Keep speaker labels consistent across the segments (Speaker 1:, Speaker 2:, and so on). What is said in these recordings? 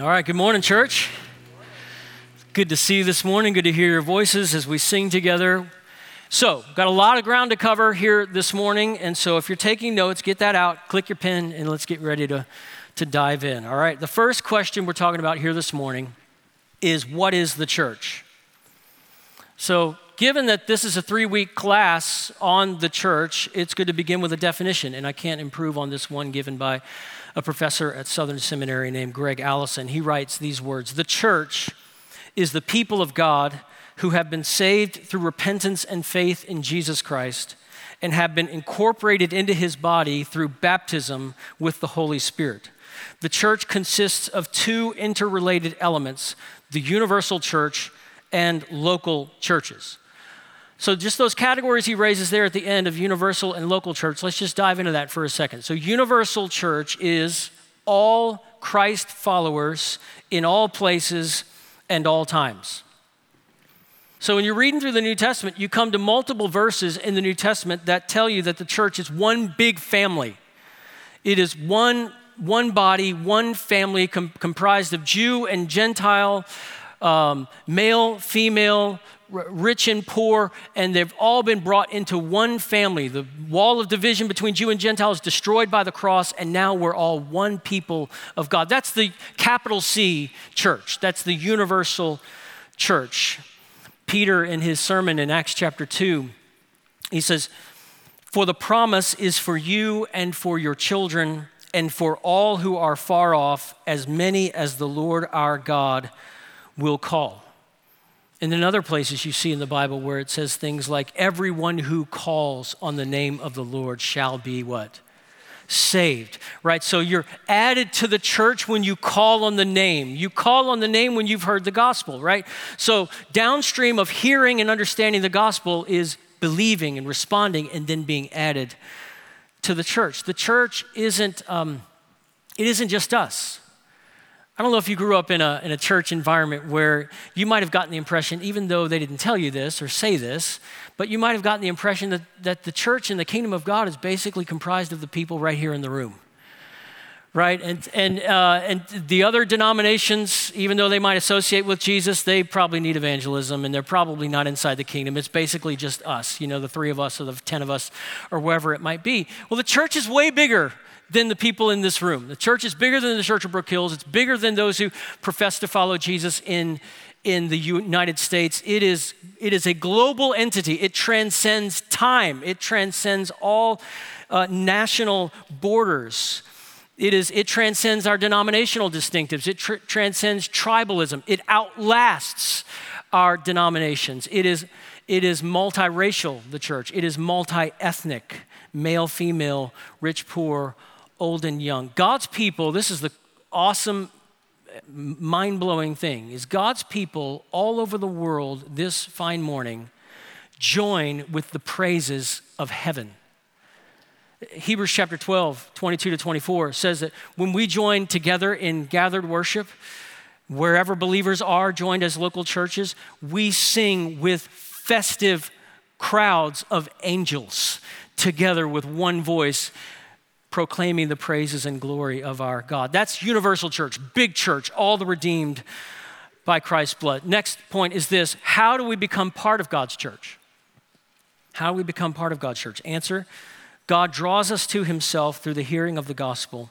Speaker 1: All right, good morning, church. Good to see you this morning. Good to hear your voices as we sing together. So, got a lot of ground to cover here this morning, and so if you're taking notes, get that out, click your pen, and let's get ready to, to dive in. All right, the first question we're talking about here this morning is what is the church? So, given that this is a three week class on the church, it's good to begin with a definition, and I can't improve on this one given by a professor at Southern Seminary named Gregg Allison. He writes these words The church is the people of God who have been saved through repentance and faith in Jesus Christ and have been incorporated into his body through baptism with the Holy Spirit. The church consists of two interrelated elements the universal church and local churches. So, just those categories he raises there at the end of universal and local church, let's just dive into that for a second. So, universal church is all Christ followers in all places and all times. So, when you're reading through the New Testament, you come to multiple verses in the New Testament that tell you that the church is one big family. It is one, one body, one family com- comprised of Jew and Gentile, um, male, female, rich and poor, and they've all been brought into one family. The wall of division between Jew and Gentile is destroyed by the cross, and now we're all one people of God. That's the capital C church, that's the universal church. Peter, in his sermon in Acts chapter 2, he says, For the promise is for you and for your children and for all who are far off, as many as the Lord our God will call. And in other places you see in the Bible where it says things like, everyone who calls on the name of the Lord shall be what? Saved, right? So you're added to the church when you call on the name. You call on the name when you've heard the gospel, right? So downstream of hearing and understanding the gospel is believing and responding and then being added to the church. The church isn't, um, it isn't just us. I don't know if you grew up in a, in a church environment where you might have gotten the impression, even though they didn't tell you this or say this, but you might have gotten the impression that, that the church and the kingdom of God is basically comprised of the people right here in the room. Right? And, and, uh, and the other denominations, even though they might associate with Jesus, they probably need evangelism and they're probably not inside the kingdom. It's basically just us, you know, the three of us or the 10 of us or wherever it might be. Well, the church is way bigger than the people in this room. The church is bigger than the Church of Brook Hills. It's bigger than those who profess to follow Jesus in, in the United States. It is, it is a global entity. It transcends time, it transcends all uh, national borders. It, is, it transcends our denominational distinctives. It tr- transcends tribalism. It outlasts our denominations. It is, it is multiracial, the church. It is multi ethnic, male, female, rich, poor, old and young. God's people, this is the awesome, mind blowing thing, is God's people all over the world this fine morning join with the praises of heaven. Hebrews chapter 12, 22 to 24 says that when we join together in gathered worship, wherever believers are joined as local churches, we sing with festive crowds of angels together with one voice proclaiming the praises and glory of our God. That's universal church, big church, all the redeemed by Christ's blood. Next point is this how do we become part of God's church? How do we become part of God's church? Answer God draws us to himself through the hearing of the gospel.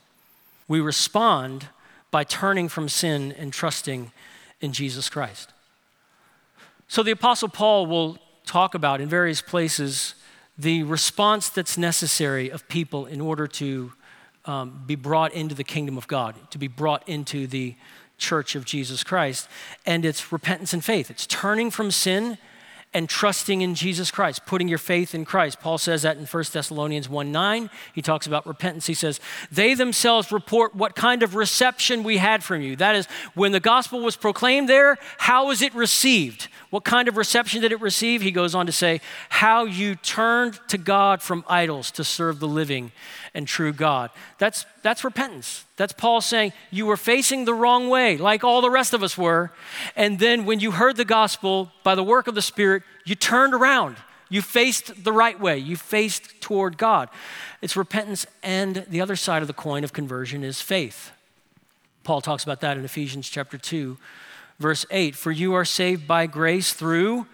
Speaker 1: We respond by turning from sin and trusting in Jesus Christ. So the Apostle Paul will talk about in various places the response that's necessary of people in order to um, be brought into the kingdom of God, to be brought into the church of Jesus Christ. And it's repentance and faith. It's turning from sin and trusting in Jesus Christ, putting your faith in Christ. Paul says that in 1 Thessalonians 1 9. He talks about repentance. He says, They themselves report what kind of reception we had from you. That is, when the gospel was proclaimed there, how was it received? What kind of reception did it receive? He goes on to say, How you turned to God from idols to serve the living and true God. That's, that's repentance. That's Paul saying, You were facing the wrong way, like all the rest of us were. And then when you heard the gospel by the work of the Spirit, you turned around. You faced the right way. You faced toward God. It's repentance, and the other side of the coin of conversion is faith. Paul talks about that in Ephesians chapter 2, verse 8. For you are saved by grace through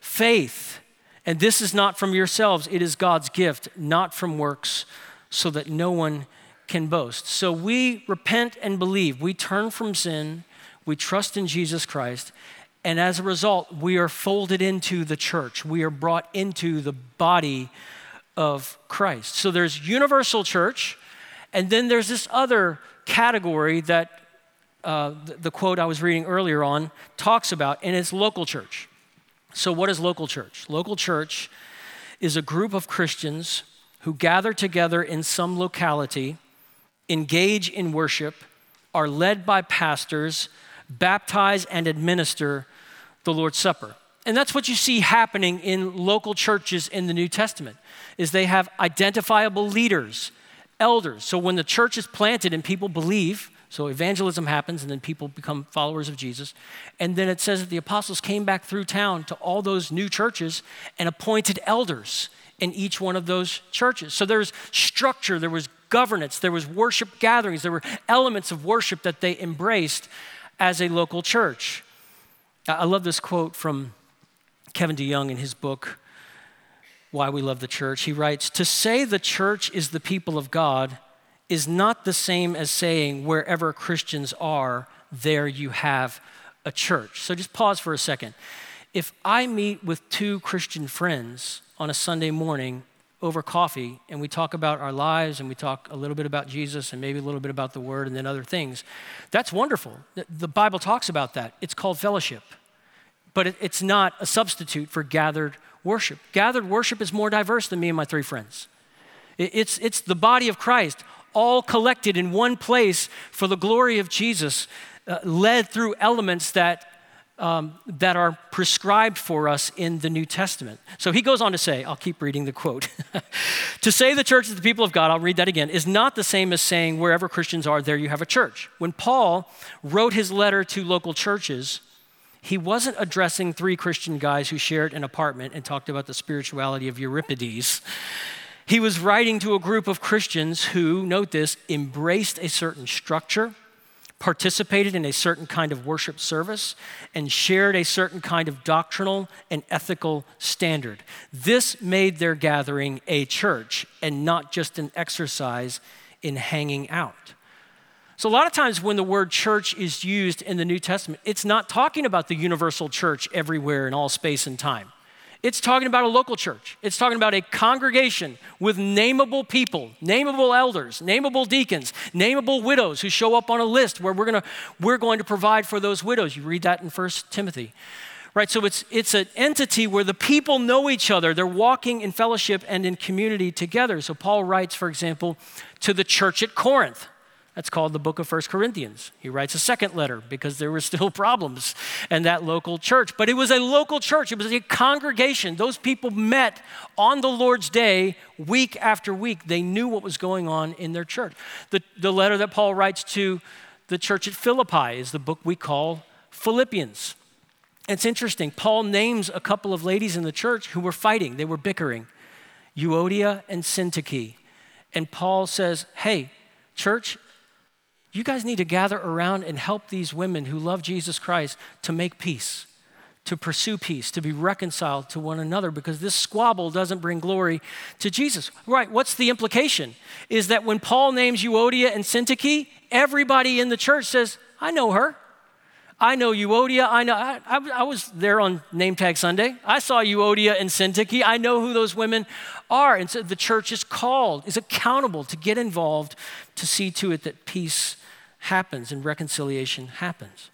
Speaker 1: faith. And this is not from yourselves, it is God's gift, not from works, so that no one can boast. So we repent and believe. We turn from sin, we trust in Jesus Christ, and as a result, we are folded into the church. We are brought into the body of Christ. So there's universal church, and then there's this other category that uh, the, the quote I was reading earlier on talks about, and it's local church. So, what is local church? Local church is a group of Christians who gather together in some locality, engage in worship, are led by pastors, baptize and administer the Lord's Supper. And that's what you see happening in local churches in the New Testament is they have identifiable leaders, elders. So when the church is planted and people believe, so evangelism happens and then people become followers of Jesus. And then it says that the apostles came back through town to all those new churches and appointed elders in each one of those churches. So there's structure, there was governance, there was worship gatherings, there were elements of worship that they embraced as a local church. I love this quote from Kevin DeYoung in his book, Why We Love the Church. He writes To say the church is the people of God is not the same as saying wherever Christians are, there you have a church. So just pause for a second. If I meet with two Christian friends on a Sunday morning over coffee and we talk about our lives and we talk a little bit about Jesus and maybe a little bit about the Word and then other things. That's wonderful. The Bible talks about that. It's called fellowship, but it's not a substitute for gathered worship. Gathered worship is more diverse than me and my three friends. It's, it's the body of Christ all collected in one place for the glory of Jesus, uh, led through elements that um, that are prescribed for us in the New Testament. So he goes on to say, I'll keep reading the quote. to say the church is the people of God, I'll read that again, is not the same as saying wherever Christians are, there you have a church. When Paul wrote his letter to local churches, he wasn't addressing three Christian guys who shared an apartment and talked about the spirituality of Euripides. He was writing to a group of Christians who, note this, embraced a certain structure participated in a certain kind of worship service, and shared a certain kind of doctrinal and ethical standard. This made their gathering a church and not just an exercise in hanging out. So, a lot of times when the word church is used in the New Testament, it's not talking about the universal church everywhere in all space and time. It's talking about a local church. It's talking about a congregation with nameable people, nameable elders, nameable deacons, nameable widows who show up on a list where we're, gonna, we're going to provide for those widows. You read that in 1 Timothy. Right, so it's, it's an entity where the people know each other. They're walking in fellowship and in community together. So Paul writes, for example, to the church at Corinth. That's called the book of First Corinthians. He writes a second letter because there were still problems in that local church. But it was a local church, it was a congregation. Those people met on the Lord's day, week after week. They knew what was going on in their church. The, the letter that Paul writes to the church at Philippi is the book we call Philippians. It's interesting. Paul names a couple of ladies in the church who were fighting, they were bickering Euodia and Syntyche. And Paul says, Hey, church, you guys need to gather around and help these women who love Jesus Christ to make peace, to pursue peace, to be reconciled to one another because this squabble doesn't bring glory to Jesus. Right, what's the implication? Is that when Paul names Euodia and Syntyche, everybody in the church says, I know her. I know Euodia. I know. I, I, I, was there on Name Tag Sunday. I saw Euodia and Syntyche. I know who those women are. And so the church is called, is accountable to get involved to see to it that peace happens and reconciliation happens.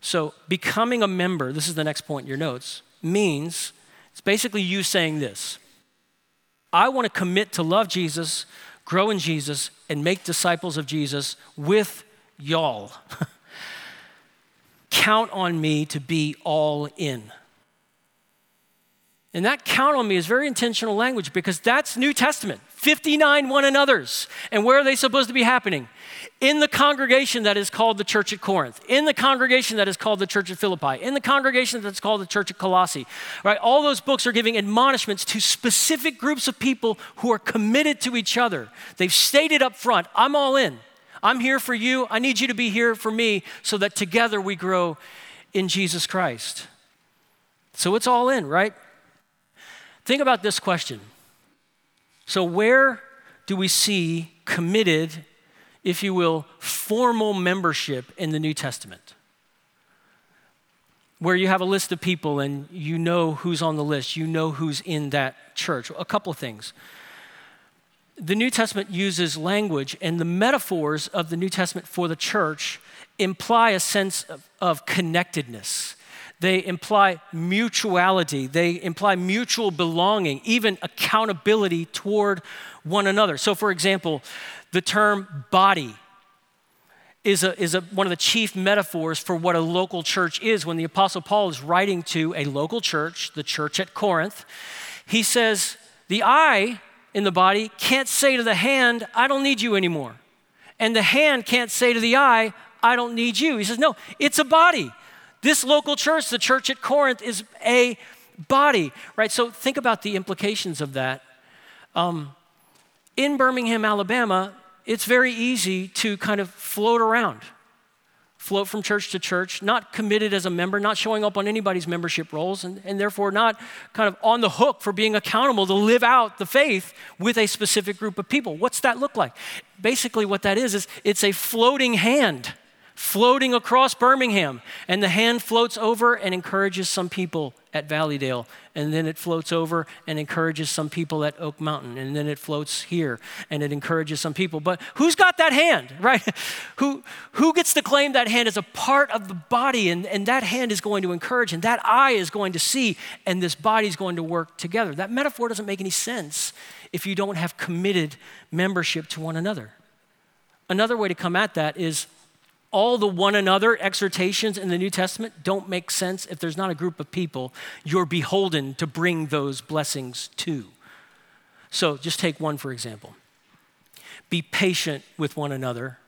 Speaker 1: So, becoming a member, this is the next point in your notes, means it's basically you saying this I want to commit to love Jesus, grow in Jesus, and make disciples of Jesus with y'all. Count on me to be all in. And that count on me is very intentional language because that's New Testament. 59 one another's. And where are they supposed to be happening? In the congregation that is called the church at Corinth, in the congregation that is called the church at Philippi, in the congregation that's called the church at Colossae. Right? All those books are giving admonishments to specific groups of people who are committed to each other. They've stated up front, I'm all in. I'm here for you. I need you to be here for me so that together we grow in Jesus Christ. So it's all in, right? Think about this question. So, where do we see committed, if you will, formal membership in the New Testament? Where you have a list of people and you know who's on the list, you know who's in that church. A couple of things the New Testament uses language, and the metaphors of the New Testament for the church imply a sense of, of, connectedness. They imply mutuality, they imply mutual belonging, even accountability toward one another. So, for example, the term body is, a, is a, one of the chief metaphors for what a local church is. When the Apostle Paul is writing to a local church, the church at Corinth, he says, The eye in the body can't say to the hand, I don't need you anymore. And the hand can't say to the eye, I don't need you. He says, No, it's a body. This local church, the church at Corinth, is a body, right? So think about the implications of that. Um, in Birmingham, Alabama, it's very easy to kind of float around float from church to church, not committed as a member, not showing up on anybody's membership rolls, and, and therefore not kind of on the hook for being accountable to live out the faith with a specific group of people. What's that look like? Basically, what that is, is it's a floating hand floating across Birmingham, and the hand floats over and encourages some people at Valleydale, and then it floats over and encourages some people at Oak Mountain, and then it floats here and it encourages some people. But who's got that hand, right? who, who gets to claim that hand as a part of the body, and, and that hand is going to encourage, and that eye is going to see, and this body is going to work together? That metaphor doesn't make any sense if you don't have committed membership to one another. Another way to come at that is all the one another exhortations in the New Testament don't make sense if there's not a group of people you're beholden to bring those blessings to. So just take one for example. Be patient with one another,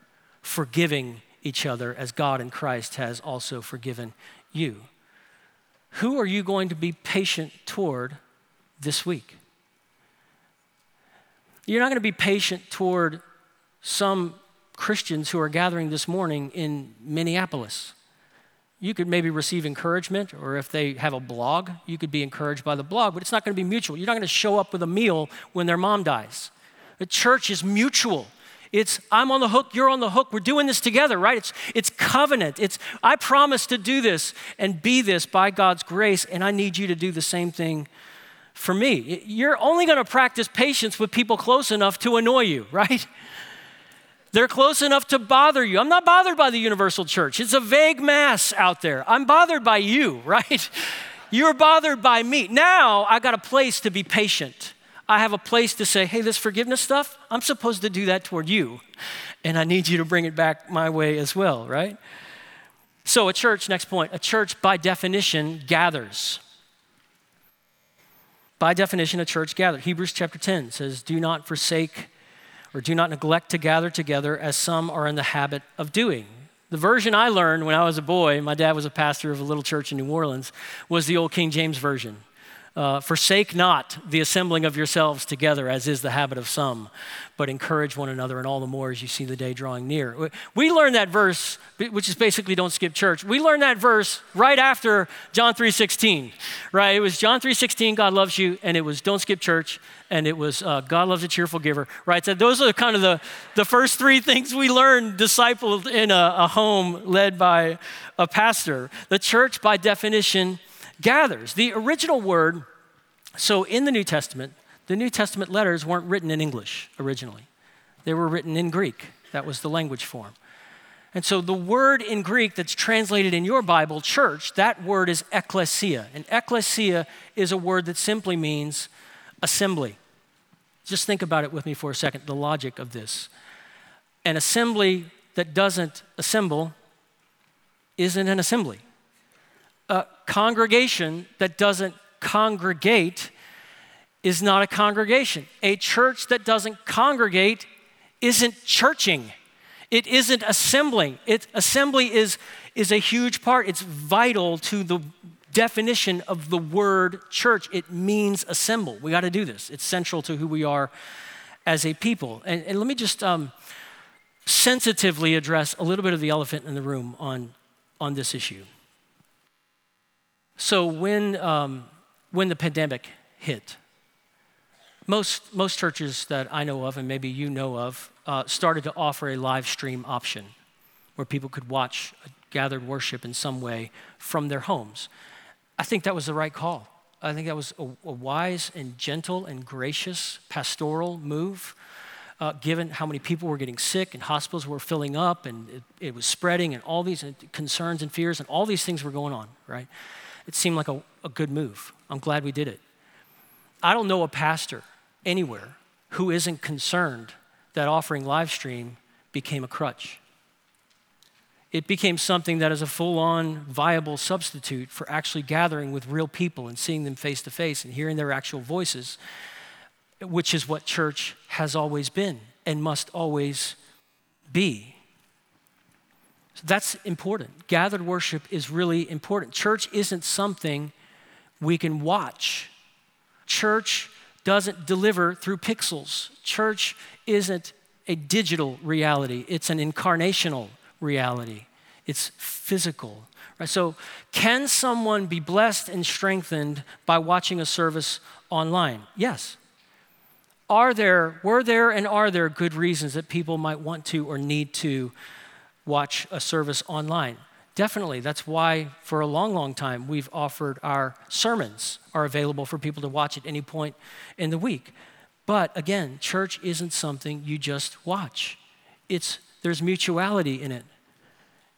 Speaker 1: forgiving each other as God in Christ has also forgiven you. Who are you going to be patient toward this week? You're not going to be patient toward some Christians who are gathering this morning in Minneapolis. You could maybe receive encouragement, or if they have a blog, you could be encouraged by the blog, but it's not going to be mutual. You're not going to show up with a meal when their mom dies. The church is mutual. It's I'm on the hook, you're on the hook. We're doing this together, right? It's it's covenant. It's I promise to do this and be this by God's grace, and I need you to do the same thing for me. You're only going to practice patience with people close enough to annoy you, right? They're close enough to bother you. I'm not bothered by the universal church. It's a vague mass out there. I'm bothered by you, right? You're bothered by me. Now I got a place to be patient. I have a place to say, hey, this forgiveness stuff, I'm supposed to do that toward you. And I need you to bring it back my way as well, right? So, a church, next point, a church by definition gathers. By definition, a church gathers. Hebrews chapter 10 says, Do not forsake or do not neglect to gather together as some are in the habit of doing. The version I learned when I was a boy, my dad was a pastor of a little church in New Orleans, was the old King James Version. Uh, Forsake not the assembling of yourselves together, as is the habit of some, but encourage one another, and all the more as you see the day drawing near. We learned that verse, which is basically don't skip church. We learned that verse right after John 3.16, right? It was John 3.16, God loves you, and it was don't skip church, and it was uh, God loves a cheerful giver, right? So those are kind of the, the first three things we learned discipled in a, a home led by a pastor. The church, by definition, gathers. The original word, so in the New Testament, the New Testament letters weren't written in English originally, they were written in Greek. That was the language form. And so the word in Greek that's translated in your Bible, church, that word is ecclesia. And ecclesia is a word that simply means assembly. Just think about it with me for a second, the logic of this. An assembly that doesn't assemble isn't an assembly congregation that doesn't congregate is not a congregation. A church that doesn't congregate isn't churching. It isn't assembling. It, assembly is, is a huge part. It's vital to the definition of the word church. It means assemble. We got to do this. It's central to who we are as a people. And, and let me just um, sensitively address a little bit of the elephant in the room on, on this issue. So, when, um, when the pandemic hit, most, most churches that I know of, and maybe you know of, uh, started to offer a live stream option where people could watch gathered worship in some way from their homes. I think that was the right call. I think that was a, a wise and gentle and gracious pastoral move, uh, given how many people were getting sick and hospitals were filling up and it, it, was spreading and all these concerns and fears and all these things were going on, right? It seemed like a, a good move. I'm glad we did it. I don't know a pastor anywhere who isn't concerned that offering live stream became a crutch it became something that is a full on viable substitute for actually gathering with real people and seeing them face to face and hearing their actual voices, which is what church has always been and must always be. So that's important. Gathered worship is really important. Church isn't something we can watch. Church doesn't deliver through pixels. Church isn't a digital reality, it's an incarnational reality, it's physical. Right? So, can someone be blessed and strengthened by watching a service online? Yes. Are there, were there, and are there good reasons that people might want to or need to watch a service online? Definitely. That's why, for a long, long time, we've offered our sermons are available for people to watch at any point in the week. But again, church isn't something you just watch. It's there's mutuality in it.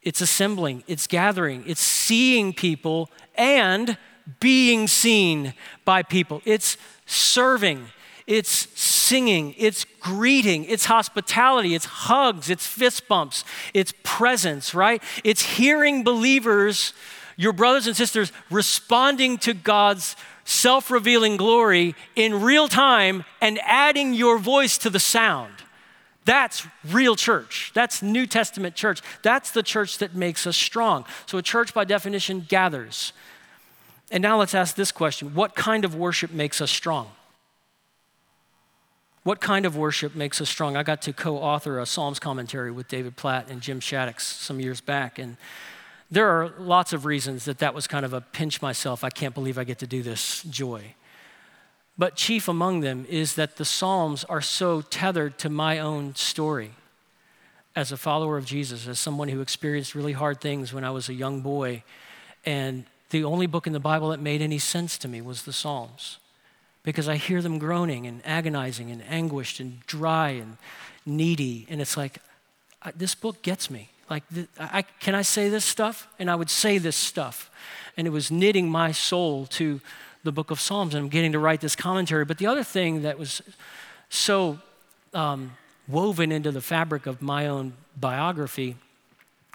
Speaker 1: It's assembling, it's gathering, it's seeing people and being seen by people. It's serving, it's singing, it's greeting, it's hospitality, it's hugs, it's fist bumps, it's presence, right? It's hearing believers, your brothers and sisters, responding to God's self revealing glory in real time and adding your voice to the sound. That's real church. That's New Testament church. That's the church that makes us strong. So, a church, by definition, gathers. And now let's ask this question What kind of worship makes us strong? What kind of worship makes us strong? I got to co author a Psalms commentary with David Platt and Jim Shaddix some years back. And there are lots of reasons that that was kind of a pinch myself. I can't believe I get to do this joy. But chief among them is that the Psalms are so tethered to my own story as a follower of Jesus, as someone who experienced really hard things when I was a young boy. And the only book in the Bible that made any sense to me was the Psalms because I hear them groaning and agonizing and anguished and dry and needy. And it's like, I, this book gets me. Like, I, can I say this stuff? And I would say this stuff. And it was knitting my soul to the book of Psalms, and I'm getting to write this commentary. But the other thing that was so um, woven into the fabric of my own biography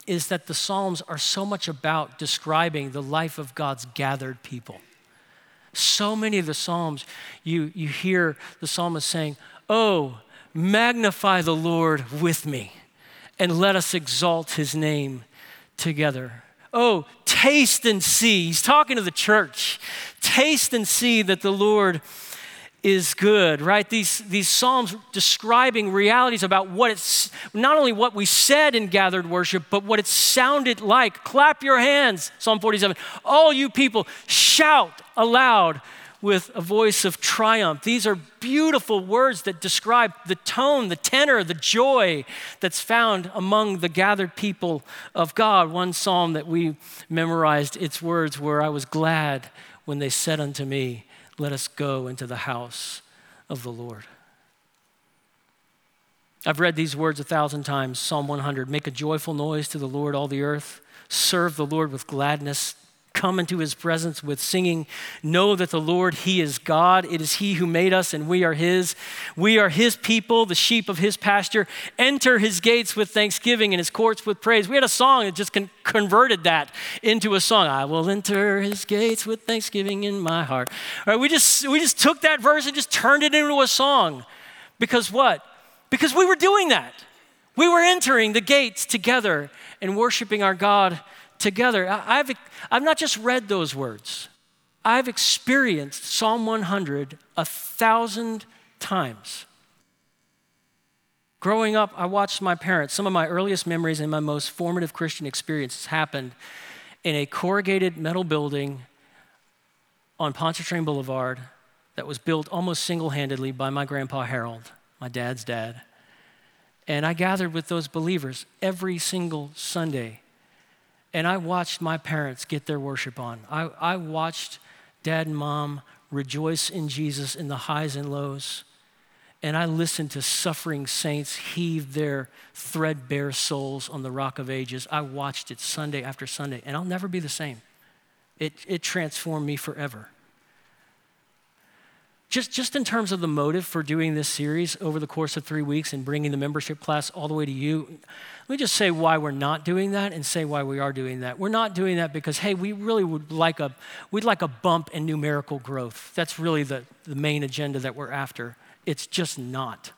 Speaker 1: is that the Psalms are so much about describing the life of God's gathered people. So many of the Psalms, you, you hear the psalmist saying, Oh, magnify the Lord with me, and let us exalt his name together. Oh, taste and see. He's talking to the church. Taste and see that the Lord is good, right? These, these Psalms describing realities about what it's, not only what we said in gathered worship, but what it sounded like. Clap your hands, Psalm 47. All you people, shout aloud with a voice of triumph. These are beautiful words that describe the tone, the tenor, the joy that's found among the gathered people of God. One psalm that we memorized, its words were, I was glad when they said unto me, Let us go into the house of the Lord. I've read these words a thousand times Psalm 100 Make a joyful noise to the Lord, all the earth. Serve the Lord with gladness come into his presence with singing. Know that the Lord, he is God. It is he who made us, and we are his. We are his people, the sheep of his pasture. Enter his gates with thanksgiving and his courts with praise. We had a song that just con- converted that into a song. I will enter his gates with thanksgiving in my heart. All right, we just we just took that verse and just turned it into a song. Because what? Because we were doing that. We were entering the gates together and worshiping our God together. I've, I've not just read those words, I've experienced Psalm 100 a thousand times. Growing up, I watched my parents. Some of my earliest memories and my most formative Christian experiences happened in a corrugated metal building on Pontchartrain Boulevard that was built almost single handedly by my grandpa Harold, my dad's dad. And I gathered with those believers every single Sunday. And I watched my parents get their worship on. I, I watched dad and mom rejoice in Jesus in the highs and lows. And I listened to suffering saints heave their threadbare souls on the rock of ages. I watched it Sunday after Sunday, and I'll never be the same. It, it transformed me forever. Just, just in terms of the motive for doing this series over the course of three weeks and bringing the membership class all the way to you, let me just say why we're not doing that and say why we are doing that. We're not doing that because, hey, we really would like a, we'd like a bump in numerical growth. That's really the, the main agenda that we're after. It's just not.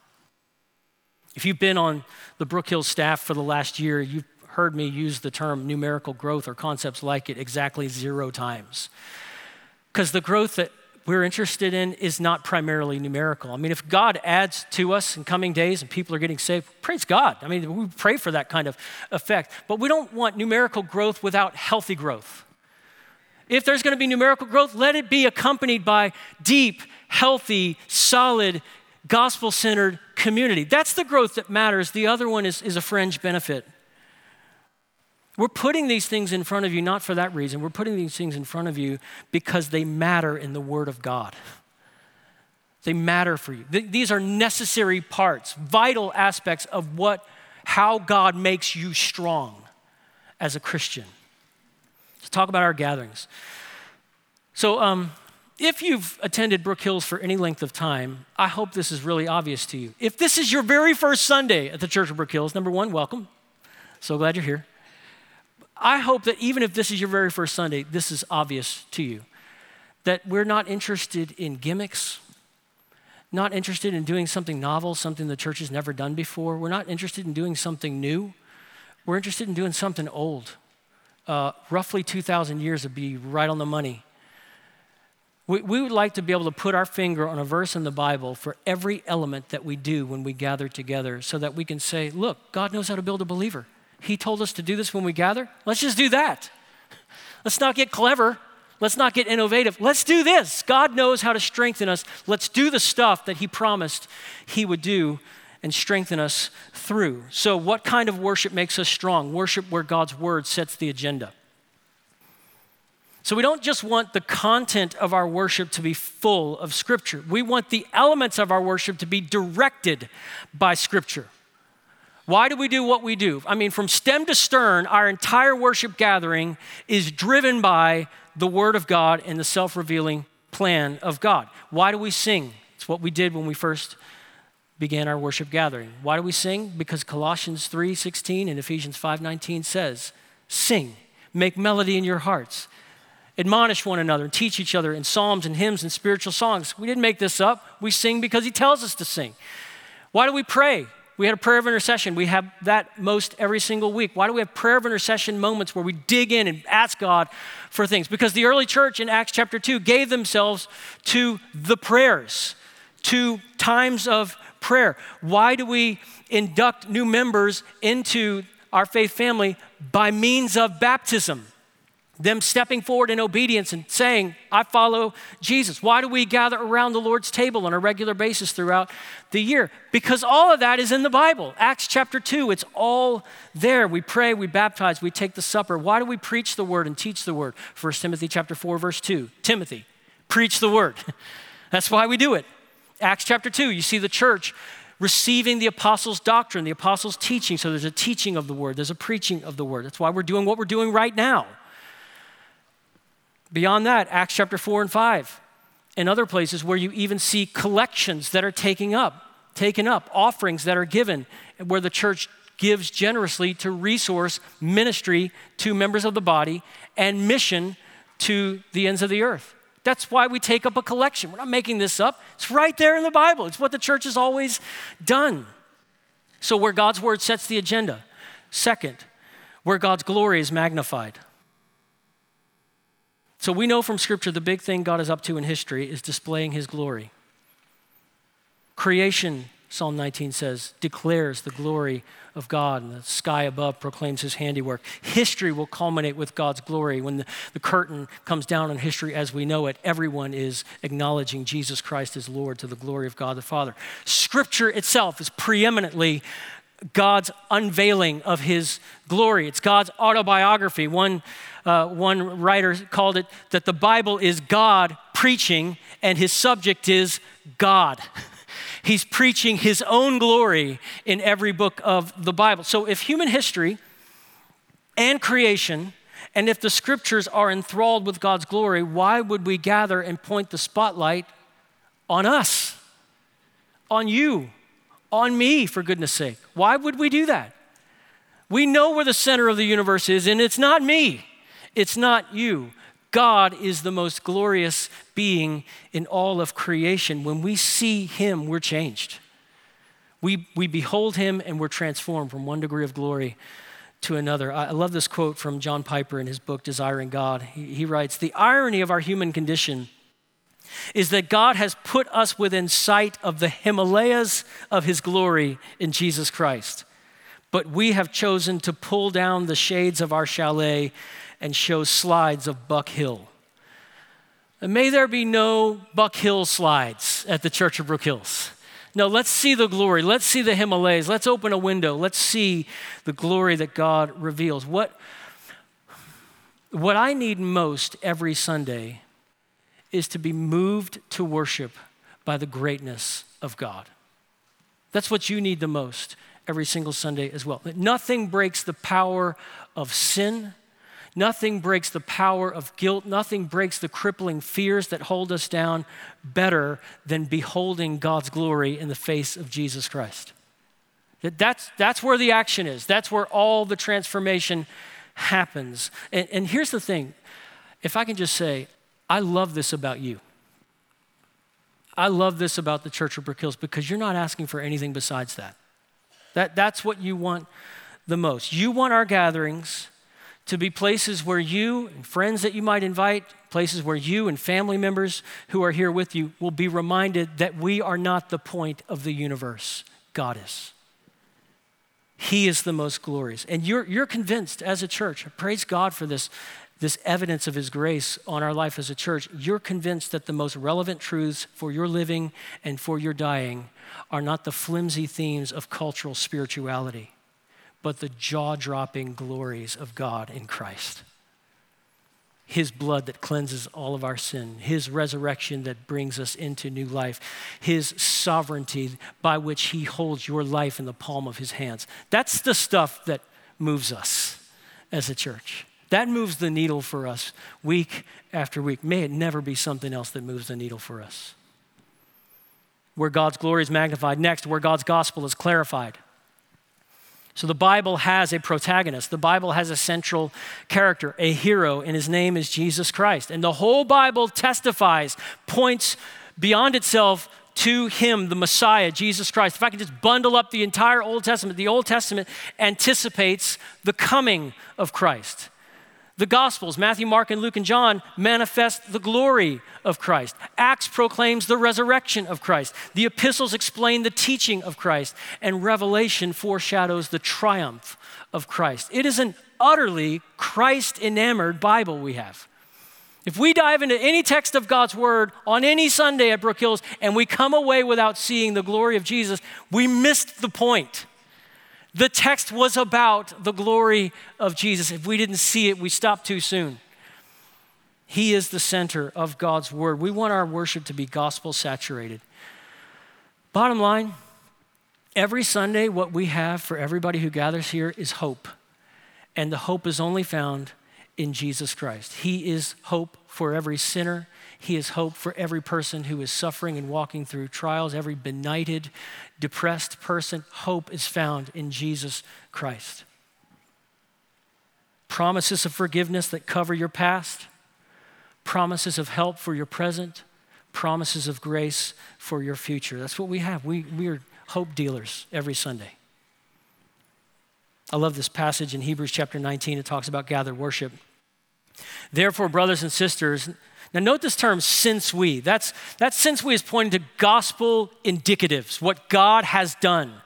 Speaker 1: If you've been on the Brook Hill staff for the last year, you've heard me use the term numerical growth or concepts like it exactly zero times. Because the growth that we're interested in is not primarily numerical. I mean, if God adds to us in coming days and people are getting saved, praise God. I mean, we pray for that kind of effect. But we don't want numerical growth without healthy growth. If there's going to be numerical growth, let it be accompanied by deep, healthy, solid, gospel centered community. That's the growth that matters. The other one is, is a fringe benefit. We're putting these things in front of you not for that reason. We're putting these things in front of you because they matter in the Word of God. They matter for you. Th- these are necessary parts, vital aspects of what, how God makes you strong as a Christian. Let's talk about our gatherings. So, um, if you've attended Brook Hills for any length of time, I hope this is really obvious to you. If this is your very first Sunday at the Church of Brook Hills, number one, welcome. So glad you're here. I hope that even if this is your very first Sunday, this is obvious to you. That we're not interested in gimmicks, not interested in doing something novel, something the church has never done before. We're not interested in doing something new. We're interested in doing something old. Uh, roughly 2,000 years would be right on the money. We, we would like to be able to put our finger on a verse in the Bible for every element that we do when we gather together so that we can say, look, God knows how to build a believer. He told us to do this when we gather. Let's just do that. Let's not get clever. Let's not get innovative. Let's do this. God knows how to strengthen us. Let's do the stuff that He promised He would do and strengthen us through. So, what kind of worship makes us strong? Worship where God's word sets the agenda. So, we don't just want the content of our worship to be full of Scripture, we want the elements of our worship to be directed by Scripture. Why do we do what we do? I mean, from stem to stern, our entire worship gathering is driven by the Word of God and the self revealing plan of God. Why do we sing? It's what we did when we first began our worship gathering. Why do we sing? Because Colossians 3:16 and Ephesians 5:19 says, "Sing, make melody in your hearts, admonish one another and teach each other in psalms and hymns and spiritual songs." We didn't make this up. We sing because he tells us to sing. Why do we pray? We had a prayer of intercession. We have that most every single week. Why do we have prayer of intercession moments where we dig in and ask God for things? Because the early church in Acts chapter 2 gave themselves to the prayers, to times of prayer. Why do we induct new members into our faith family by means of baptism? Them stepping forward in obedience and saying, I follow Jesus. Why do we gather around the Lord's table on a regular basis throughout the year? Because all of that is in the Bible. Acts chapter 2, it's all there. We pray, we baptize, we take the supper. Why do we preach the word and teach the word? 1 Timothy chapter 4, verse 2. Timothy, preach the word. That's why we do it. Acts chapter 2, you see the church receiving the apostles' doctrine, the apostles' teaching. So there's a teaching of the word, there's a preaching of the word. That's why we're doing what we're doing right now. Beyond that, Acts chapter 4 and 5, and other places where you even see collections that are taking up, taken up, offerings that are given, where the church gives generously to resource ministry to members of the body and mission to the ends of the earth. That's why we take up a collection. We're not making this up. It's right there in the Bible. It's what the church has always done. So, where God's word sets the agenda. Second, where God's glory is magnified. So we know from Scripture the big thing God is up to in history is displaying His glory. Creation Psalm 19 says, declares the glory of God, and the sky above proclaims his handiwork. History will culminate with God's glory. When the, the curtain comes down on history as we know it, everyone is acknowledging Jesus Christ as Lord to the glory of God the Father. Scripture itself is preeminently God's unveiling of his glory. It's God's autobiography. One, uh, one writer called it that the Bible is God preaching, and his subject is God. He's preaching his own glory in every book of the Bible. So if human history and creation, and if the scriptures are enthralled with God's glory, why would we gather and point the spotlight on us, on you? on me, for goodness sake. Why would we do that? We know where the center of the universe is, and it's not me, it's not you. God is the most glorious being in all of creation. When we see Him, we're changed. We, we behold Him and we're transformed from one degree of glory to another. I love this quote from John Piper in his book, Desiring God. He, he writes The irony of our human condition is that God has put us within sight of the Himalayas of His glory in Jesus Christ. But we have chosen to pull down the shades of our chalet and show slides of Buck Hill. And may there be no Buck Hill slides at the Church of Brook Hills. No, let's see the glory. Let's see the Himalayas. Let's open a window. Let's see the glory that God reveals. What, what I need most every Sunday is to be moved to worship by the greatness of God. That's what you need the most every single Sunday as well. Nothing breaks the power of sin. Nothing breaks the power of guilt. Nothing breaks the crippling fears that hold us down better than beholding God's glory in the face of Jesus Christ. That's, that's where the action is, that's where all the transformation happens. And, and here's the thing if I can just say, I love this about you. I love this about the Church of Brook Hills because you're not asking for anything besides that. that that's what you want the most. You want our gatherings to be places where you and friends that you might invite, places where you and family members who are here with you will be reminded that we are not the point of the universe. God is. He is the most glorious. And you're, you're convinced as a church, praise God for this this evidence of His grace on our life as a church, you're convinced that the most relevant truths for your living and for your dying are not the flimsy themes of cultural spirituality, but the jaw dropping glories of God in Christ. His blood that cleanses all of our sin, His resurrection that brings us into new life, His sovereignty by which He holds your life in the palm of His hands. That's the stuff that moves us as a church. That moves the needle for us week after week. May it never be something else that moves the needle for us. Where God's glory is magnified. Next, where God's gospel is clarified. So the Bible has a protagonist. The Bible has a central character, a hero, and his name is Jesus Christ. And the whole Bible testifies, points beyond itself to him, the Messiah, Jesus Christ. If I could just bundle up the entire Old Testament, the Old Testament anticipates the coming of Christ. The Gospels, Matthew, Mark, and Luke, and John, manifest the glory of Christ. Acts proclaims the resurrection of Christ. The epistles explain the teaching of Christ. And Revelation foreshadows the triumph of Christ. It is an utterly Christ enamored Bible we have. If we dive into any text of God's word on any Sunday at Brook Hills and we come away without seeing the glory of Jesus, we missed the point. The text was about the glory of Jesus. If we didn't see it, we stopped too soon. He is the center of God's word. We want our worship to be gospel saturated. Bottom line, every Sunday, what we have for everybody who gathers here is hope. And the hope is only found in Jesus Christ. He is hope for every sinner. He is hope for every person who is suffering and walking through trials, every benighted, depressed person. Hope is found in Jesus Christ. Promises of forgiveness that cover your past, promises of help for your present, promises of grace for your future. That's what we have. We, we are hope dealers every Sunday. I love this passage in Hebrews chapter 19. It talks about gathered worship. Therefore, brothers and sisters, Now, note this term, since we. That's, that since we is pointing to gospel indicatives, what God has done.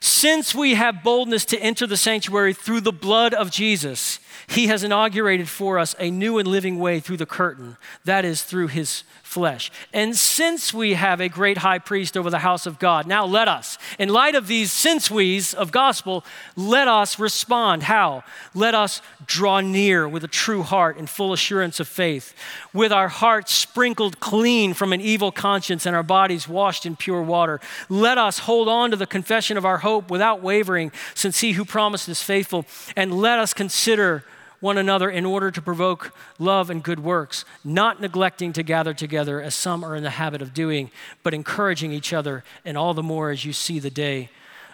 Speaker 1: Since we have boldness to enter the sanctuary through the blood of Jesus, he has inaugurated for us a new and living way through the curtain, that is, through his flesh. And since we have a great high priest over the house of God, now let us, in light of these since we's of gospel, let us respond. How? Let us draw near with a true heart and full assurance of faith, with our hearts sprinkled clean from an evil conscience and our bodies washed in pure water. Let us hold on to the confession of our hope without wavering, since he who promised is faithful. And let us consider one another in order to provoke love and good works, not neglecting to gather together as some are in the habit of doing, but encouraging each other, and all the more as you see the day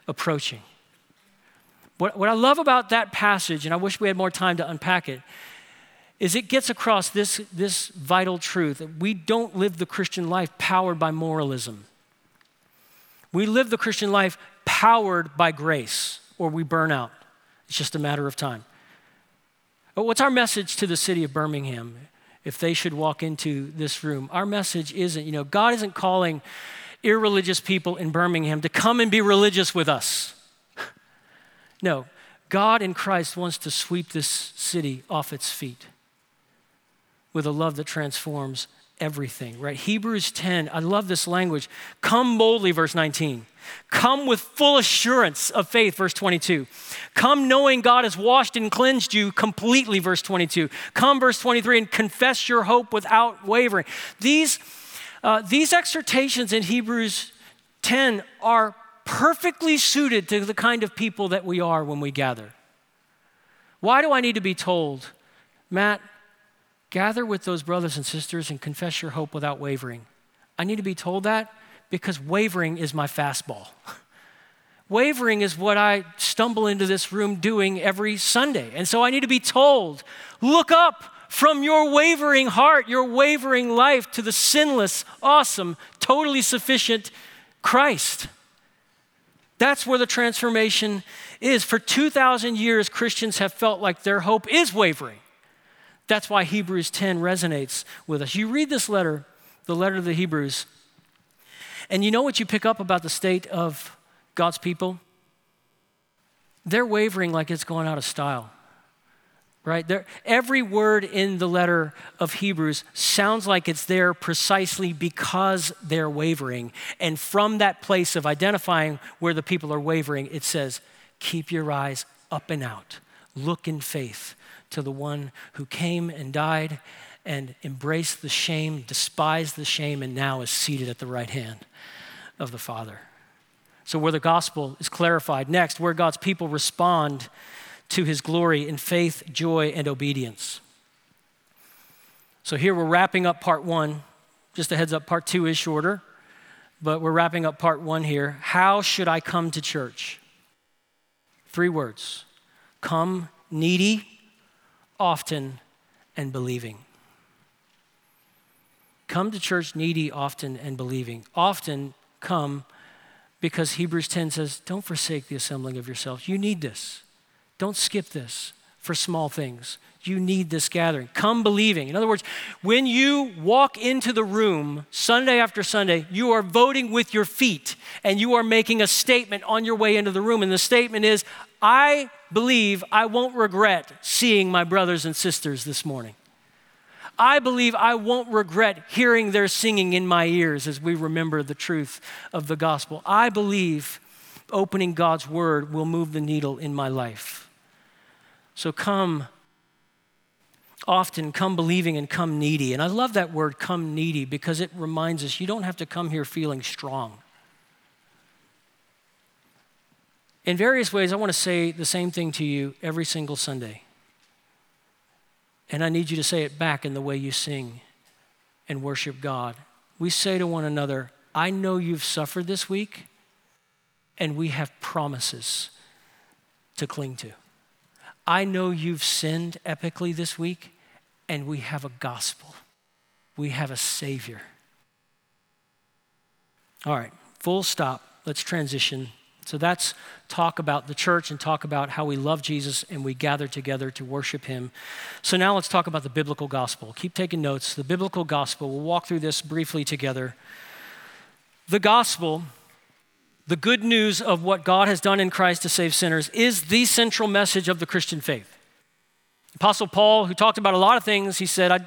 Speaker 1: approaching. What, what I love about that passage, and I wish we had more time to unpack it, is it gets across this, this vital truth that we don't live the Christian life powered by moralism. We live the Christian life powered by grace, or we burn out. It's just a matter of time. But what's our message to the city of Birmingham if they should walk into this room? Our message isn't, you know, God isn't calling irreligious people in Birmingham to come and be religious with us. No, God in Christ wants to sweep this city off its feet with a love that transforms everything, right? Hebrews 10, I love this language. Come boldly, verse 19. Come with full assurance of faith, verse 22. Come knowing God has washed and cleansed you completely, verse 22. Come, verse 23, and confess your hope without wavering. These, uh, these exhortations in Hebrews 10 are perfectly suited to the kind of people that we are when we gather. Why do I need to be told, Matt, Gather with those brothers and sisters and confess your hope without wavering. I need to be told that because wavering is my fastball. wavering is what I stumble into this room doing every Sunday. And so I need to be told look up from your wavering heart, your wavering life to the sinless, awesome, totally sufficient Christ. That's where the transformation is. For 2,000 years, Christians have felt like their hope is wavering. That's why Hebrews 10 resonates with us. You read this letter, the letter to the Hebrews, and you know what you pick up about the state of God's people? They're wavering like it's going out of style. Right? They're, every word in the letter of Hebrews sounds like it's there precisely because they're wavering. And from that place of identifying where the people are wavering, it says, Keep your eyes up and out. Look in faith to the one who came and died and embraced the shame, despised the shame, and now is seated at the right hand of the Father. So, where the gospel is clarified. Next, where God's people respond to his glory in faith, joy, and obedience. So, here we're wrapping up part one. Just a heads up, part two is shorter, but we're wrapping up part one here. How should I come to church? Three words come needy, often and believing. Come to church needy, often and believing. Often come because Hebrews 10 says, don't forsake the assembling of yourselves. You need this. Don't skip this for small things. You need this gathering. Come believing. In other words, when you walk into the room Sunday after Sunday, you are voting with your feet and you are making a statement on your way into the room. And the statement is, I believe I won't regret seeing my brothers and sisters this morning. I believe I won't regret hearing their singing in my ears as we remember the truth of the gospel. I believe opening God's word will move the needle in my life. So come often, come believing, and come needy. And I love that word, come needy, because it reminds us you don't have to come here feeling strong. In various ways, I want to say the same thing to you every single Sunday. And I need you to say it back in the way you sing and worship God. We say to one another, I know you've suffered this week, and we have promises to cling to. I know you've sinned epically this week, and we have a gospel. We have a Savior. All right, full stop. Let's transition So that's talk about the church and talk about how we love Jesus and we gather together to worship him. So now let's talk about the biblical gospel. Keep taking notes. The biblical gospel, we'll walk through this briefly together. The gospel, the good news of what God has done in Christ to save sinners, is the central message of the Christian faith. Apostle Paul, who talked about a lot of things, he said, I,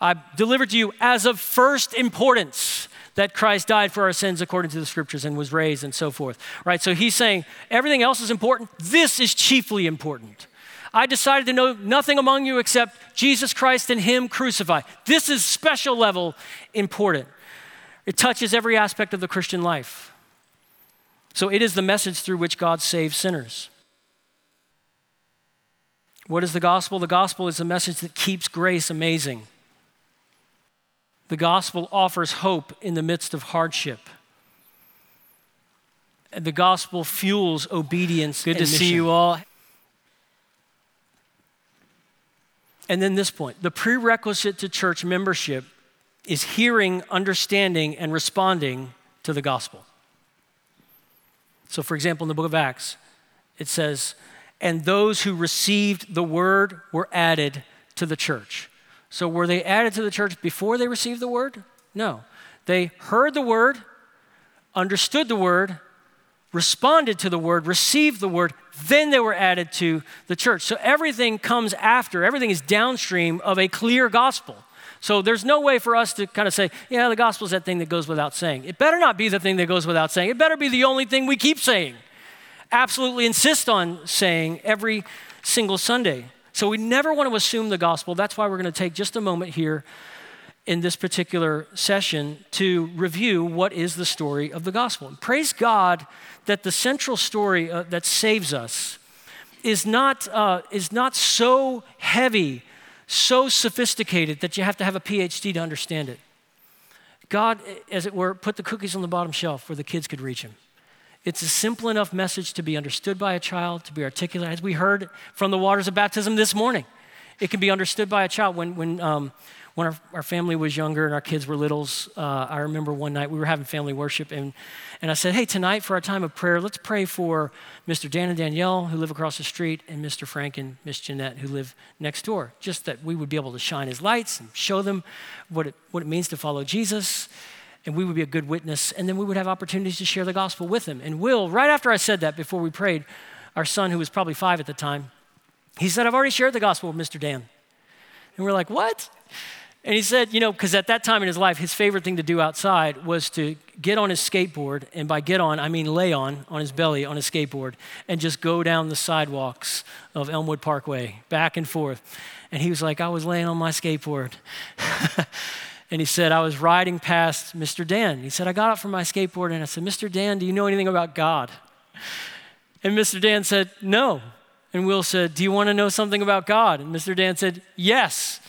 Speaker 1: I delivered to you as of first importance that Christ died for our sins according to the scriptures and was raised and so forth. Right? So he's saying everything else is important. This is chiefly important. I decided to know nothing among you except Jesus Christ and Him crucified. This is special level important. It touches every aspect of the Christian life. So it is the message through which God saves sinners. What is the gospel? The gospel is a message that keeps grace amazing. The gospel offers hope in the midst of hardship. And the gospel fuels obedience.
Speaker 2: Good
Speaker 1: to
Speaker 2: mission. see you all.
Speaker 1: And then this point the prerequisite to church membership is hearing, understanding, and responding to the gospel. So, for example, in the book of Acts, it says, And those who received the word were added to the church. So, were they added to the church before they received the word? No. They heard the word, understood the word, responded to the word, received the word, then they were added to the church. So everything comes after, everything is downstream of a clear gospel. So there's no way for us to kind of say, yeah, the gospel is that thing that goes without saying. It better not be the thing that goes without saying. It better be the only thing we keep saying. Absolutely insist on saying every single Sunday. So we never want to assume the gospel. That's why we're going to take just a moment here in this particular session to review what is the story of the gospel. And praise God that the central story uh, that saves us is not, uh, is not so heavy so sophisticated that you have to have a PhD to understand it. God, as it were, put the cookies on the bottom shelf where the kids could reach them. It's a simple enough message to be understood by a child, to be articulated. as we heard from the waters of baptism this morning. It can be understood by a child. When, when um, when our, our family was younger and our kids were littles, uh, I remember one night we were having family worship, and, and I said, Hey, tonight for our time of prayer, let's pray for Mr. Dan and Danielle, who live across the street, and Mr. Frank and Miss Jeanette, who live next door. Just that we would be able to shine his lights and show them what it, what it means to follow Jesus, and we would be a good witness, and then we would have opportunities to share the gospel with them. And Will, right after I said that, before we prayed, our son, who was probably five at the time, he said, I've already shared the gospel with Mr. Dan. And we're like, What? And he said, you know, because at that time in his life, his favorite thing to do outside was to get on his skateboard, and by get on, I mean lay on, on his belly on his skateboard, and just go down the sidewalks of Elmwood Parkway, back and forth. And he was like, I was laying on my skateboard. and he said, I was riding past Mr. Dan. He said, I got up from my skateboard and I said, Mr. Dan, do you know anything about God? And Mr. Dan said, No. And Will said, Do you want to know something about God? And Mr. Dan said, Yes.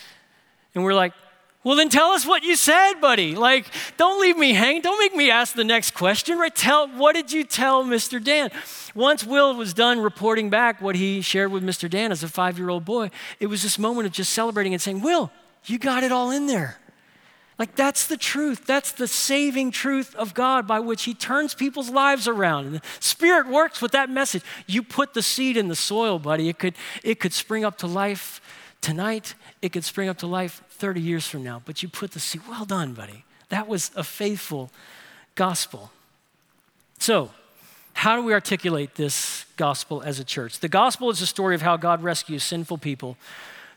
Speaker 1: And we're like, well, then tell us what you said, buddy. Like, don't leave me hanging. Don't make me ask the next question, right? Tell, what did you tell Mr. Dan? Once Will was done reporting back what he shared with Mr. Dan as a five year old boy, it was this moment of just celebrating and saying, Will, you got it all in there. Like, that's the truth. That's the saving truth of God by which He turns people's lives around. And the Spirit works with that message. You put the seed in the soil, buddy. It could, it could spring up to life tonight, it could spring up to life 30 years from now, but you put the seed. Well done, buddy. That was a faithful gospel. So, how do we articulate this gospel as a church? The gospel is a story of how God rescues sinful people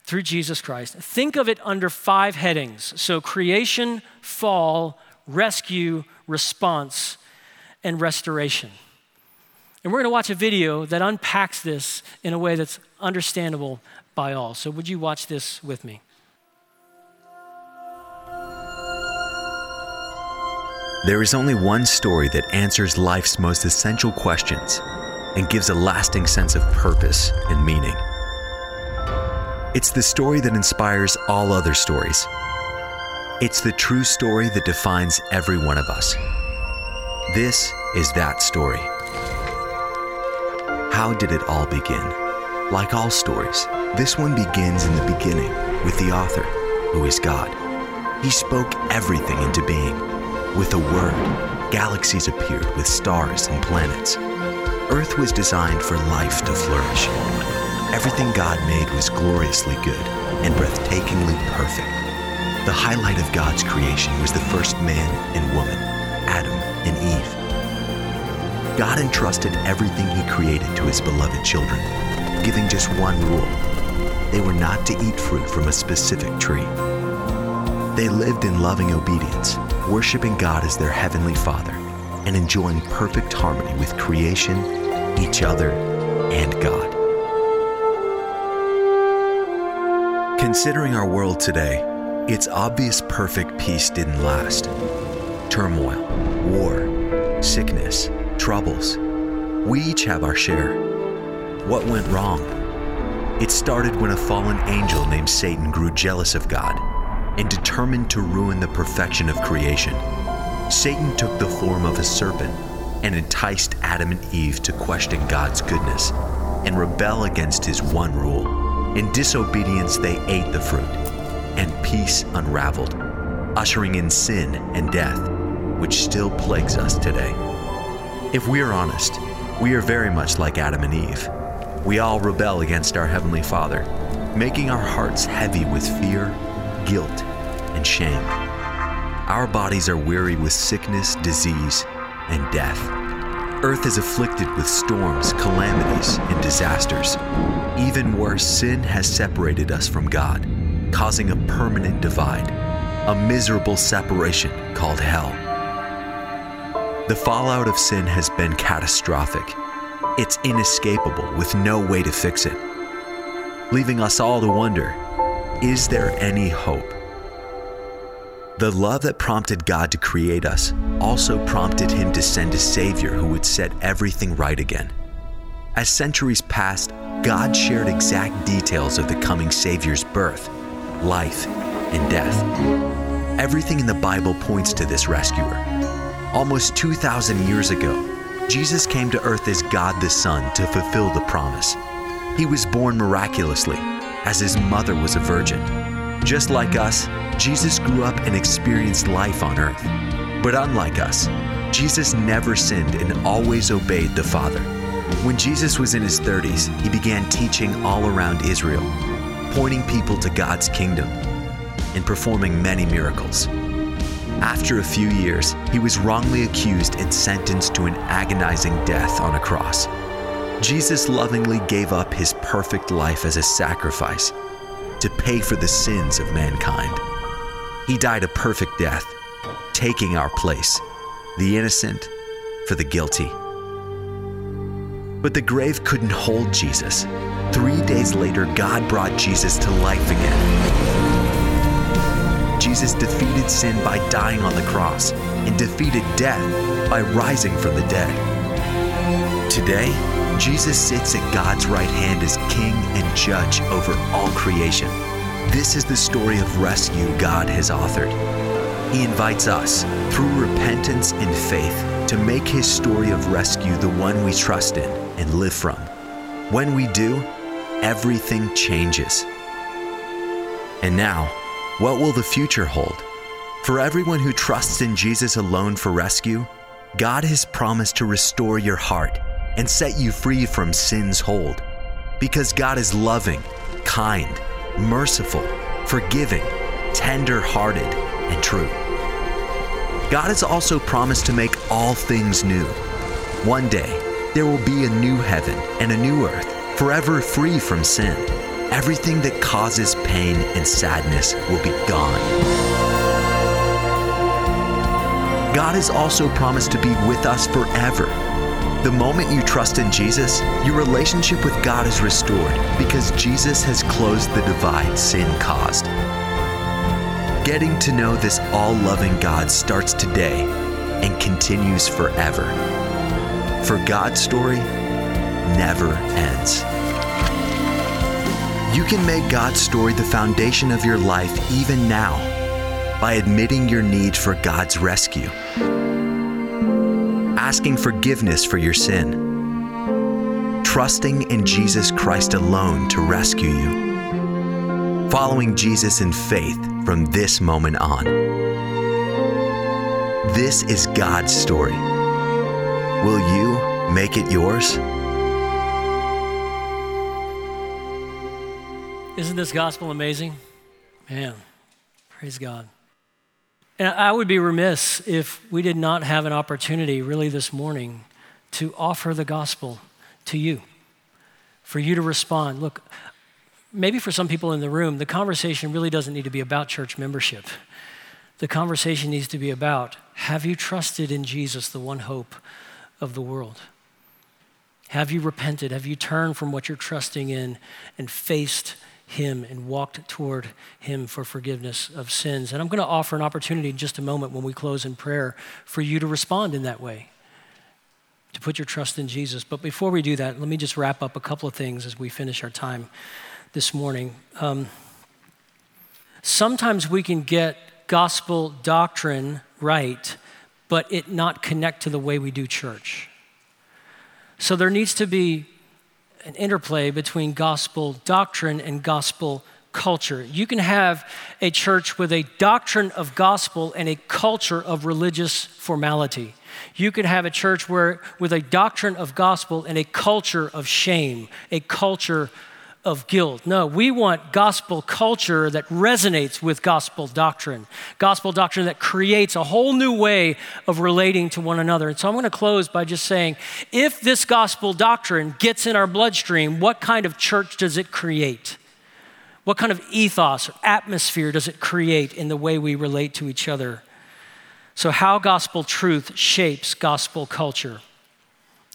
Speaker 1: through Jesus Christ. Think of it under five headings. So, creation, fall, rescue, response, and restoration. And we're going to watch a video that unpacks this in a way that's understandable by all. So, would you watch this with me?
Speaker 3: There is only one story that answers life's most essential questions and gives a lasting sense of purpose and meaning. It's the story that inspires all other stories. It's the true story that defines every one of us. This is that story. How did it all begin? Like all stories, this one begins in the beginning with the author, who is God. He spoke everything into being. With a word, galaxies appeared with stars and planets. Earth was designed for life to flourish. Everything God made was gloriously good and breathtakingly perfect. The highlight of God's creation was the first man and woman, Adam and Eve. God entrusted everything he created to his beloved children, giving just one rule. They were not to eat fruit from a specific tree. They lived in loving obedience, worshiping God as their heavenly Father, and enjoying perfect harmony with creation, each other, and God. Considering our world today, it's obvious perfect peace didn't last. Turmoil, war, sickness, troubles. We each have our share. What went wrong? It started when a fallen angel named Satan grew jealous of God and determined to ruin the perfection of creation. Satan took the form of a serpent and enticed Adam and Eve to question God's goodness and rebel against his one rule. In disobedience, they ate the fruit, and peace unraveled, ushering in sin and death, which still plagues us today. If we are honest, we are very much like Adam and Eve. We all rebel against our Heavenly Father, making our hearts heavy with fear guilt, and shame. Our bodies are weary with sickness, disease, and death. Earth is afflicted with storms, calamities, and disasters. Even worse, sin has separated us from God, causing a permanent divide, a miserable separation called hell. The fallout of sin has been catastrophic. It's inescapable with no way to fix it, leaving us all to wonder is there any hope? The love that prompted God to create us also prompted him to send a Savior who would set everything right again. As centuries passed, God shared exact details of the coming Savior's birth, life, and death. Everything in the Bible points to this rescuer. Almost 2,000 years ago, Jesus came to earth as God the Son to fulfill the promise. He was born miraculously as his mother was a virgin. Just like us, Jesus grew up and experienced life on earth. But unlike us, Jesus never sinned and always obeyed the Father. When Jesus was in his 30s, he began teaching all around Israel, pointing people to God's kingdom and performing many miracles. After a few years, he was wrongly accused and sentenced to an agonizing death on a cross. Jesus lovingly gave up his perfect life as a sacrifice to pay for the sins of mankind. He died a perfect death, taking our place, the innocent for the guilty. But the grave couldn't hold Jesus. Three days later, God brought Jesus to life again. Jesus defeated sin by dying on the cross and defeated death by rising from the dead. Today, Jesus sits at God's right hand as king and judge over all creation. This is the story of rescue God has authored. He invites us, through repentance and faith, to make his story of rescue the one we trust in and live from. When we do, everything changes. And now, what will the future hold? For everyone who trusts in Jesus alone for rescue, God has promised to restore your heart and set you free from sin's hold. Because God is loving, kind, merciful, forgiving, tender hearted, and true. God has also promised to make all things new. One day, there will be a new heaven and a new earth, forever free from sin. Everything that causes pain and sadness will be gone. God has also promised to be with us forever the moment you trust in Jesus, your relationship with God is restored because Jesus has closed the divide sin caused. Getting to know this all loving God starts today and continues forever. For God's story never ends. You can make God's story the foundation of your life even now by admitting your need for God's rescue asking forgiveness for your sin, trusting in Jesus Christ alone to rescue you, following Jesus in faith from this moment on. This is God's story. Will you Make it yours?
Speaker 1: Isn't this gospel amazing? Man, praise God. And I would be remiss if we did not have an opportunity, really, this morning to offer the gospel to you, for you to respond. Look, maybe for some people in the room, the conversation really doesn't need to be about church membership. The conversation needs to be about have you trusted in Jesus, the one hope of the world? Have you repented? Have you turned from what you're trusting in and faced Him and walked toward Him for forgiveness of sins? And I'm going to offer an opportunity in just a moment when we close in prayer for you to respond in that way, to put your trust in Jesus. But before we do that, let me just wrap up a couple of things as we finish our time this morning. Um, sometimes we can get gospel doctrine right, but it not connect to the way we do church. So there needs to be an interplay between gospel doctrine and gospel culture. You can have a church with a doctrine of gospel and a culture of religious formality. You could have a church where with a doctrine of gospel and a culture of shame, a culture of guilt. No, we want gospel culture that resonates with gospel doctrine, gospel doctrine that creates a whole new way of relating to one another. And so I'm going to close by just saying if this gospel doctrine gets in our bloodstream, what kind of church does it create? What kind of ethos or atmosphere does it create in the way we relate to each other? So, how gospel truth shapes gospel culture.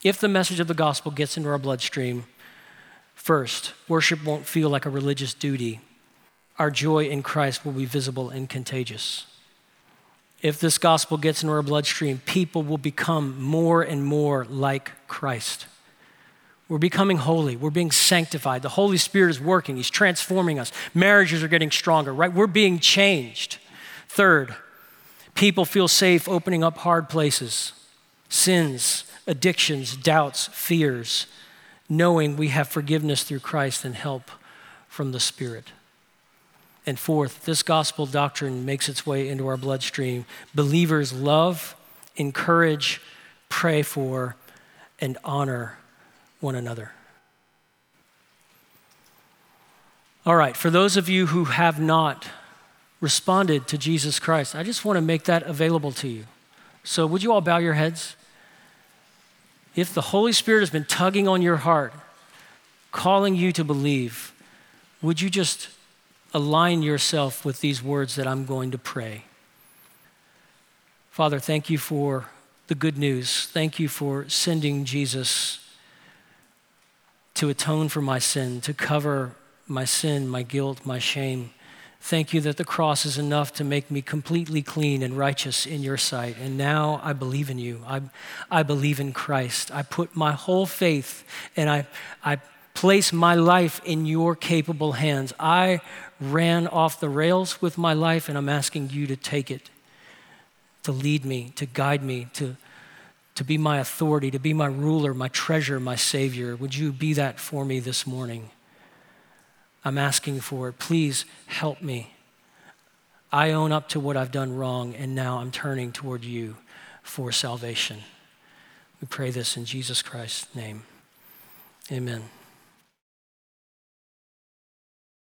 Speaker 1: If the message of the gospel gets into our bloodstream, First, worship won't feel like a religious duty. Our joy in Christ will be visible and contagious. If this gospel gets into our bloodstream, people will become more and more like Christ. We're becoming holy. We're being sanctified. The Holy Spirit is working. He's transforming us. Marriages are getting stronger, right? We're being changed. Third, people feel safe opening up hard places, sins, addictions, doubts, fears knowing we have forgiveness through Christ and help from the Spirit. And fourth, this gospel doctrine makes its way into our bloodstream. Believers love, encourage, pray for, and honor one another. All right, for those of you who have not responded to Jesus Christ, I just want to make that available to you. So, would you all bow your heads? If the Holy Spirit has been tugging on your heart, calling you to believe, would you just align yourself with these words that I'm going to pray? Father, thank you for the good news. Thank you for sending Jesus to atone for my sin, to cover my sin, my guilt, my shame. Thank you that the cross is enough to make me completely clean and righteous in your sight. And now I believe in you. I, I believe in Christ. I put my whole faith and I, I place my life in your capable hands. I ran off the rails with my life, and I'm asking you to take it, to lead me, to guide me, to, to be my authority, to be my ruler, my treasure, my Savior. Would you be that for me this morning? I'm asking for it. Please help me. I own up to what I've done wrong, and now I'm turning toward you for salvation. We pray this in Jesus Christ's name. Amen.